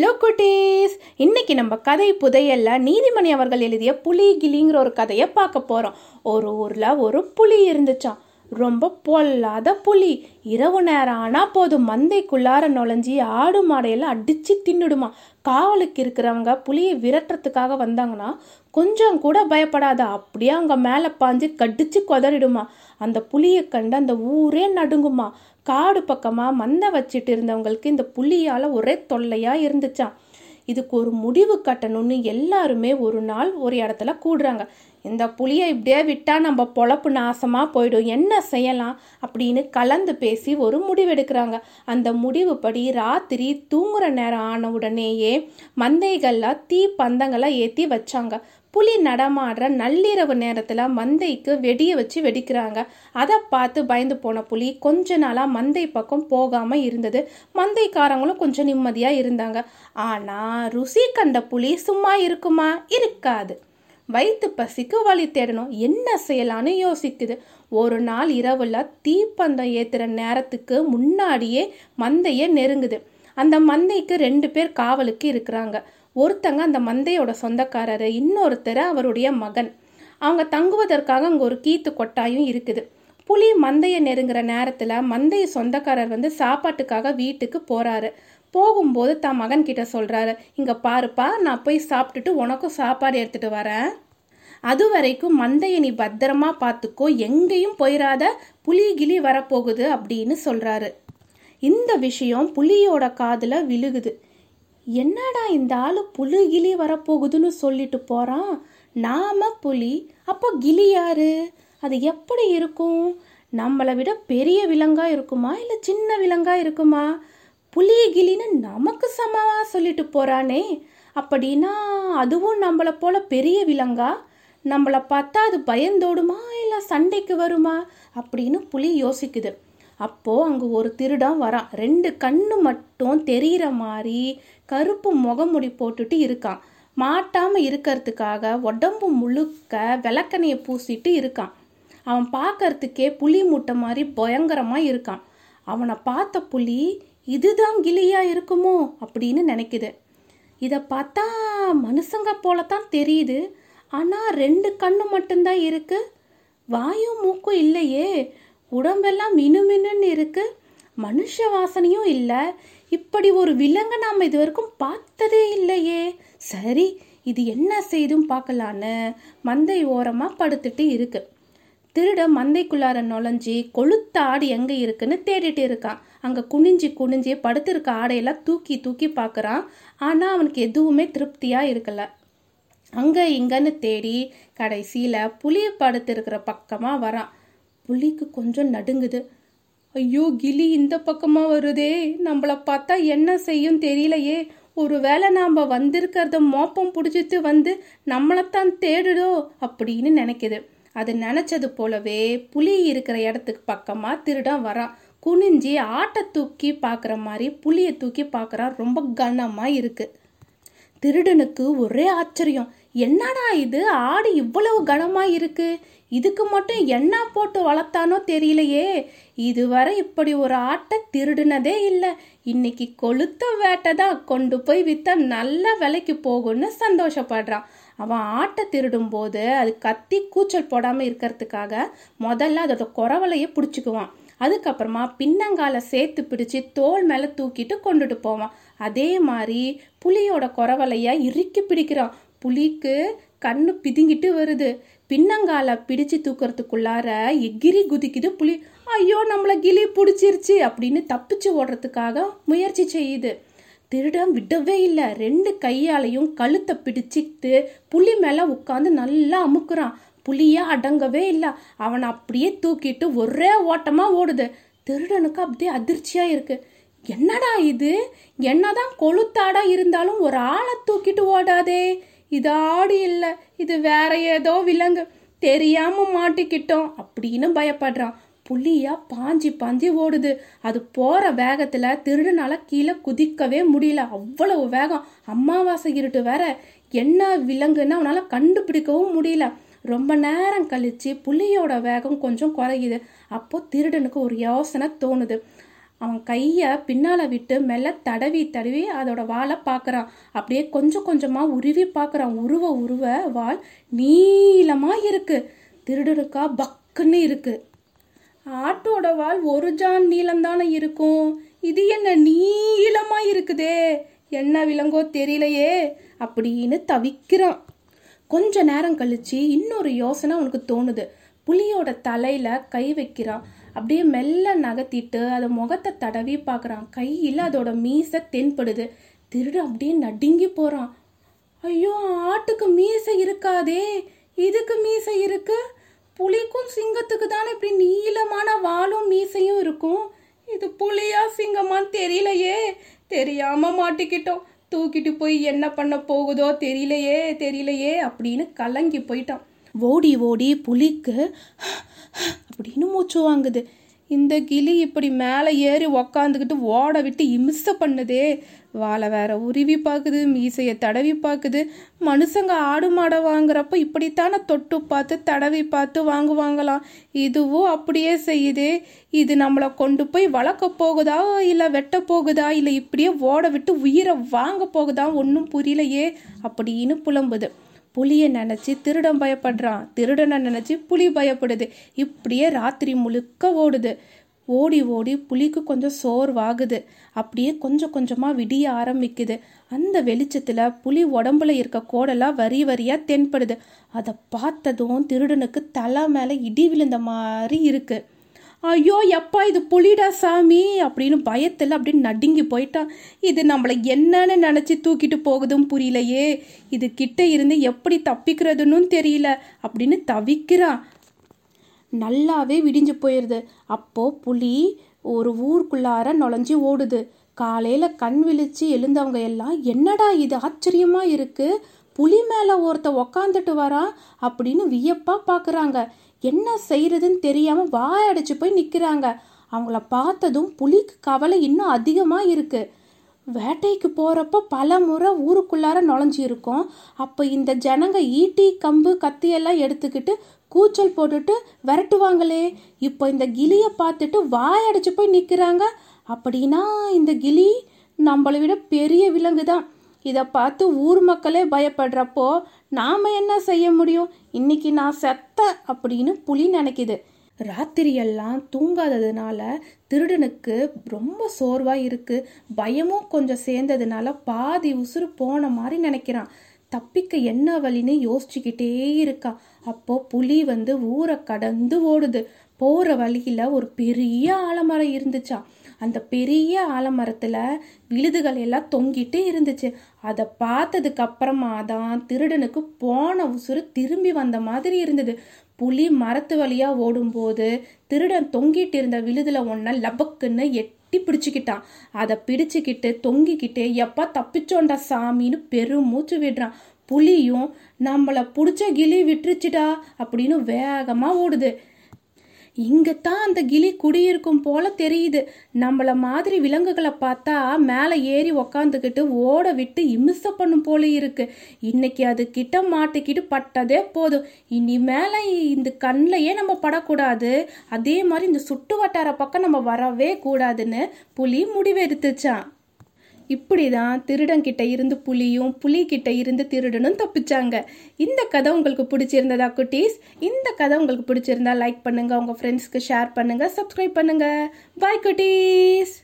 Hello குட்டீஸ். இன்னைக்கு நம்ம கதை புதையல்ல நீதிமணி அவர்கள் எழுதிய புலி கிளிங்கிற ஒரு கதையை பார்க்க போகிறோம் ஒரு ஊரில் ஒரு புலி இருந்துச்சாம். ரொம்ப பொல்லாத புலி. இரவு நேரம் ஆனால் போதும் மந்தைக்குள்ளார நுழைஞ்சி ஆடு மாடையெல்லாம் அடித்து தின்னுடுமா காவலுக்கு இருக்கிறவங்க புலியை விரட்டுறதுக்காக வந்தாங்கன்னா கொஞ்சம் கூட பயப்படாத அப்படியே அவங்க மேலே பாஞ்சு கடிச்சு கொதறிடுமா அந்த புலியை கண்டு அந்த ஊரே நடுங்குமா காடு பக்கமாக மந்தை வச்சிட்டு இருந்தவங்களுக்கு இந்த புலியால ஒரே தொல்லையாக இருந்துச்சாம். இதுக்கு ஒரு முடிவு கட்டணும்னு எல்லாருமே ஒரு நாள் ஒரு இடத்துல கூடுறாங்க. இந்த புலியை இப்படியே விட்டால் நம்ம பொழப்பு நாசமாக போயிடும். என்ன செய்யலாம் அப்படின்னு கலந்து பேசி ஒரு முடிவெடுக்கிறாங்க. அந்த முடிவுப்படி ராத்திரி தூங்குற நேரம் ஆன உடனேயே மந்தைகளில் தீ பந்தங்களை ஏற்றி வச்சாங்க. புலி நடமாடுற நள்ளிரவு நேரத்தில் மந்தைக்கு வெடிய வச்சு வெடிக்கிறாங்க. அதை பார்த்து பயந்து போன புலி கொஞ்ச நாளாக மந்தை பக்கம் போகாமல் இருந்தது. மந்தைக்காரங்களும் கொஞ்சம் நிம்மதியாக இருந்தாங்க. ஆனால் ருசி கண்ட புலி சும்மா இருக்குமா? இருக்காது. வயிற்று பசிக்கு வழி தேடணும். என்ன செய்யலான்னு யோசிக்குது. ஒரு நாள் இரவில் தீப்பந்தம் ஏற்றுற நேரத்துக்கு முன்னாடியே மந்தையை நெருங்குது. அந்த மந்தைக்கு ரெண்டு பேர் காவலுக்கு இருக்கிறாங்க. ஒருத்தங்க அந்த மந்தையோட சொந்தக்காரர் இன்னொருத்தர் அவருடைய மகன். அவங்க தங்குவதற்காக அங்கே ஒரு கீத்து கொட்டாயும் இருக்குது. புலி மந்தையை நெருங்குற நேரத்தில் மந்தைய சொந்தக்காரர் வந்து சாப்பாட்டுக்காக வீட்டுக்கு போகிறாரு போகும்போது தான் மகன் கிட்ட சொல்கிறாரு இங்கே பாருப்பா நான் போய் சாப்பிட்டுட்டு உனக்கும் சாப்பாடு எடுத்துட்டு வரேன். அது வரைக்கும் மந்தையை நீ பத்திரமா பார்த்துக்கோ எங்கேயும் போயிடாத புலி கிளி வரப்போகுது அப்படின்னு சொல்கிறாரு இந்த விஷயம் புலியோட காதில் விழுகுது. என்னடா இந்த ஆள் புலு கிளி வரப்போகுதுன்னு சொல்லிட்டு போகிறான் நாம புலி. அப்போ கிளி யாரு? அது எப்படி இருக்கும்? நம்மளை விட பெரிய விலங்காக இருக்குமா? இல்லை சின்ன விலங்காக இருக்குமா? புலி கிளின்னு நமக்கு சமமாக சொல்லிட்டு போகிறானே அப்படின்னா அதுவும் நம்மளை போல பெரிய விலங்கா? நம்மளை பார்த்தா அது பயந்தோடுமா? இல்லை சண்டைக்கு வருமா? அப்படின்னு புலி யோசிக்குது. அப்போது அங்கே ஒரு திருடன் வரான். ரெண்டு கண்ணு மட்டும் தெரியிற மாதிரி கருப்பு முகமுடி போட்டுட்டு இருக்கான். மாட்டாமல் இருக்கிறதுக்காக உடம்பு முழுக்க விளக்கணையை பூசிட்டு இருக்கான். அவன் பார்க்கறதுக்கே புலி மூட்டை மாதிரி பயங்கரமாக இருக்கான். அவனை பார்த்த புலி இதுதான் கிளியா இருக்குமோ? அப்படின்னு நினைக்குது. இதை பார்த்தா மனுஷங்க போல தான் தெரியுது. ஆனால் ரெண்டு கண்ணு மட்டும்தான் இருக்குது வாயும் மூக்கும் இல்லையே. உடம்பெல்லாம் மினுமினுன்னு இருக்கு. மனுஷ வாசனையும் இல்லை. இப்படி ஒரு விலங்கை நாம் இது வரைக்கும் பார்த்ததே இல்லையே. சரி இது என்ன செய்தும் பார்க்கலான்னு மந்தை ஓரமாக படுத்துட்டு இருக்கு. திருட மந்தைக்குள்ளார நுழைஞ்சி கொளுத்த ஆடு எங்கே இருக்குன்னு தேடிட்டு இருக்கான். அங்கே குனிஞ்சி குனிஞ்சி படுத்திருக்க ஆடையெல்லாம் தூக்கி தூக்கி பார்க்குறான். ஆனால் அவனுக்கு எதுவுமே திருப்தியாக இருக்கலை. அங்கே இங்கன்னு தேடி கடைசியில் புலி படுத்திருக்கிற பக்கமாக வரான். புலிக்கு கொஞ்சம் நடுங்குது. ஐயோ கிளி இந்த பக்கமா வருதே. நம்மள பார்த்தா என்ன செய்யும் தெரியலையே. ஒருவேளை நாம் வந்திருக்கிறத மோப்பம் பிடிச்சிட்டு வந்து நம்மளைத்தான் தேடுதோ அப்படின்னு நினைக்குது. அது நினைச்சது போலவே புலி இருக்கிற இடத்துக்கு பக்கமா திருடன் வரான் குனிஞ்சி ஆட்டை தூக்கி பார்க்குற மாதிரி புளியை தூக்கி பார்க்குறான் ரொம்ப கனமாக இருக்கு. திருடனுக்கு ஒரே ஆச்சரியம். என்னடா இது? ஆடு இவ்வளவு கனமாக இருக்கு இதுக்கு மட்டும் என்ன போட்டு வளர்த்தானோ தெரியலையே. இதுவரை இப்படி ஒரு ஆட்டை திருடுனதே இல்லை. இன்னைக்கு கொளுத்த வேட்டை தான் கொண்டு போய் வித்தா நல்ல விலைக்கு போகும்னு சந்தோஷப்படுறான். அவன் ஆட்டை திருடும் போது அது கத்தி கூச்சல் போடாமல் இருக்கிறதுக்காக முதல்ல அதோட குறவலையை பிடிச்சிக்குவான். அதுக்கப்புறமா பின்னங்கால சேர்த்து பிடிச்சி தோல் மேலே தூக்கிட்டு கொண்டுட்டு போவான். அதே மாதிரி புலியோட குறவலையை இறுக்கி பிடிக்கிறான். புலிக்கு கண்ணு பிதுங்கிட்டு வருது. பின்னங்கால பிடிச்சு தூக்கிறதுக்குள்ளார எகிரி குதிக்குது புலி. ஐயோ நம்மள கிளி பிடிச்சிருச்சு அப்படின்னு தப்பிச்சு ஓடுறதுக்காக முயற்சி செய்யுது. திருடன் விடவே இல்லை. ரெண்டு கையாலையும் கழுத்தை பிடிச்சிட்டு புலி மேலே உட்காந்து நல்லா அமுக்குறான். புலியா அடங்கவே இல்லை. அவனை அப்படியே தூக்கிட்டு ஒரே ஓட்டமாக ஓடுது. திருடனுக்கு அப்படியே அதிர்ச்சியாக இருக்கு. என்னடா இது? என்னதான் கொளுத்தாடா இருந்தாலும் ஒரு ஆளை தூக்கிட்டு ஓடாதே இது ஆடு இல்லை இது வேற ஏதோ விலங்கு. தெரியாம மாட்டிக்கிட்டோம் அப்படின்னு பயப்படுறான். புலியா பாஞ்சி பாஞ்சி ஓடுது. அது போற வேகத்துல திருடனால கீழே குதிக்கவே முடியல. அவ்வளவு வேகம். அமாவாசை இருட்டு வேற. என்ன விலங்குன்னு அவனால கண்டுபிடிக்கவும் முடியல. ரொம்ப நேரம் கழிச்சு புலியோட வேகம் கொஞ்சம் குறையுது. அப்போ திருடனுக்கு ஒரு யோசனை தோணுது. அவன் கையை பின்னால் விட்டு மெல்ல தடவி தடவி அதோட வாலை பார்க்குறான் அப்படியே கொஞ்சம் கொஞ்சமாக உருவி பார்க்குறான் உருவ உருவ வால் நீளமாக இருக்குது திருடனுக்கா பக்குன்னு இருக்குது ஆட்டோட வால் ஒரு ஜான் நீளம்தானே இருக்கும். இது என்ன நீளமாக இருக்குதே? என்ன விலங்கோ தெரியலையே? அப்படின்னு தவிக்கிறான். கொஞ்ச நேரம் கழிச்சு இன்னொரு யோசனை அவனுக்கு தோணுது. புலியோட தலையில் கை வைக்கிறான். அப்படியே மெல்ல நகர்த்திட்டு அதை முகத்தை தடவி பார்க்குறான். கையில் அதோட மீசை தென்படுது. திருடு அப்படியே நடுங்கி போகிறான் ஐயோ ஆட்டுக்கு மீசை இருக்காதே. இதுக்கு மீசை இருக்கு? புலிக்கும் சிங்கத்துக்கு தானே இப்படி நீளமான வாலும் மீசையும் இருக்கும். இது புலியா சிங்கமான்னு தெரியலையே. தெரியாம மாட்டிக்கிட்டோம். தூக்கிட்டு போய் என்ன பண்ண போகுதோ தெரியலையே தெரியலையே அப்படின்னு கலங்கி போயிட்டான். ஓடி ஓடி புலிக்கு பெருமூச்சு மூச்சு வாங்குது. இந்த கிளி இப்படி மேலே ஏறி உக்காந்துக்கிட்டு ஓட விட்டு இம்சை பண்ணுதே. வாழை வேற உருவி பார்க்குது மீசையை தடவி பார்க்குது மனுஷங்க ஆடு மாடை வாங்குறப்ப இப்படித்தானே தொட்டு பார்த்து தடவி பார்த்து வாங்குவாங்களாம். இதுவும் அப்படியே செய்யுதே. இது நம்மளை கொண்டு போய் வளர்க்க போகுதா இல்லை வெட்ட போகுதா? இல்லை இப்படியே ஓட விட்டு உயிரை வாங்க போகுதா? ஒன்றும் புரியலையே. அப்படின்னு புலம்புது. புலியை நினச்சி திருடன் பயப்படுறான். திருடனை நினச்சி புலி பயப்படுது. இப்படியே ராத்திரி முழுக்க ஓடுது. ஓடி ஓடி புலிக்கு கொஞ்சம் சோர்வாகுது. அப்படியே கொஞ்சம் கொஞ்சமாக விடிய ஆரம்பிக்குது. அந்த வெளிச்சத்தில் புலி உடம்புல இருக்க கோடெல்லாம் வரி வரியாக தென்படுது. அதை பார்த்ததும் திருடனுக்கு தலை மேலே இடி விழுந்த மாதிரி இருக்குது ஐயோ எப்பா இது புலிடா சாமி? அப்படின்னு பயத்தில் அப்படின்னு நடுங்கி போயிட்டான் இது நம்மளை என்னன்னு நினச்சி தூக்கிட்டு போகுதும் புரியலையே. இது கிட்ட இருந்து எப்படி தப்பிக்கிறதுன்னு தெரியல அப்படின்னு தவிக்கிறான் நல்லாவே விடிஞ்சு போயிடுது அப்போது புலி ஒரு ஊருக்குள்ளார நுழைஞ்சி ஓடுது. காலையில் கண் விழிச்சு எழுந்தவங்க எல்லாம் என்னடா இது? ஆச்சரியமாக இருக்குது புலி மேலே ஒருத்த உக்காந்துட்டு வரான் அப்படின்னு வியப்பாக பார்க்குறாங்க என்ன செய்யறதுன்னு தெரியாம அடைச்சி போய் நிற்கிறாங்க அவங்கள பார்த்ததும் புலிக்கு கவலை இன்னும் அதிகமாக இருக்கு. வேட்டைக்கு போகிறப்ப பல முறை ஊருக்குள்ளார நுழைஞ்சிருக்கோம் அப்போ இந்த ஜனங்க ஈட்டி கம்பு கத்தியெல்லாம் எடுத்துக்கிட்டு கூச்சல் போட்டுட்டு விரட்டுவாங்களே. இப்போ இந்த கிளியை பார்த்துட்டு வாயடைச்சு போய் நிற்கிறாங்க அப்படின்னா இந்த கிளி நம்மளை விட பெரிய விலங்கு தான் இதை பார்த்து ஊர் மக்களே பயப்படுறப்போ நாம் என்ன செய்ய முடியும்? இன்னைக்கு நான் செத்த அப்படின்னு புலி நினைக்குது. ராத்திரியெல்லாம் தூங்காததுனால திருடனுக்கு ரொம்ப சோர்வாக இருக்குது பயமும் கொஞ்சம் சேர்ந்ததுனால பாதி உசுறு போன மாதிரி நினைக்கிறான். தப்பிக்க என்ன வழின்னு யோசிச்சுக்கிட்டே இருக்கான் அப்போ புலி வந்து ஊரை கடந்து ஓடுது. போகிற வழியில் ஒரு பெரிய ஆலமரம் இருந்துச்சான் அந்த பெரிய ஆலமரத்தில் விழுதுகள் எல்லாம் தொங்கிட்டு இருந்துச்சு. அதை பார்த்ததுக்கு அப்புறமா தான் திருடனுக்கு போன உசுறு திரும்பி வந்த மாதிரி இருந்தது. புலி மரத்து வழியாக ஓடும்போது திருடன் தொங்கிட்டு இருந்த விழுதுல ஒன்றை லபக்குன்னு எட்டி பிடிச்சிக்கிட்டான். அதை பிடிச்சிக்கிட்டு தொங்கிக்கிட்டு எப்பா தப்பிச்சோண்டா சாமின்னு பெரும் மூச்சு விடுறான். புலியும் நம்மளை பிடிச்ச கிளி விட்டுருச்சுடா அப்படின்னு வேகமாக ஓடுது. இங்கத்தான் அந்த கிளி குடியிருக்கும் போல தெரியுது. நம்மள மாதிரி விலங்குகளை பார்த்தா மேலே ஏறி உக்காந்துக்கிட்டு ஓட விட்டு இம்சை பண்ணும் போல இருக்கு. இன்னைக்கு அது கிட்ட மாட்டிக்கிட்டு பட்டதே போதும். இனி மேலே இந்த கண்ணிலையே நம்ம படக்கூடாது. அதே மாதிரி இந்த சுட்டு வட்டார பக்கம் நம்ம வரவே கூடாதுன்னு புலி முடிவெடுத்துச்சான் இப்படி தான் திருடங்கிட்ட இருந்து புலியும் புலிகிட்ட இருந்து திருடனும் தப்பிச்சாங்க. இந்த கதை உங்களுக்கு பிடிச்சிருந்ததா குட்டீஸ்? இந்த கதை உங்களுக்கு பிடிச்சிருந்தா லைக் பண்ணுங்கள் உங்கள் ஃப்ரெண்ட்ஸ்க்கு ஷேர் பண்ணுங்கள் சப்ஸ்கிரைப் பண்ணுங்கள் பாய் குட்டீஸ்!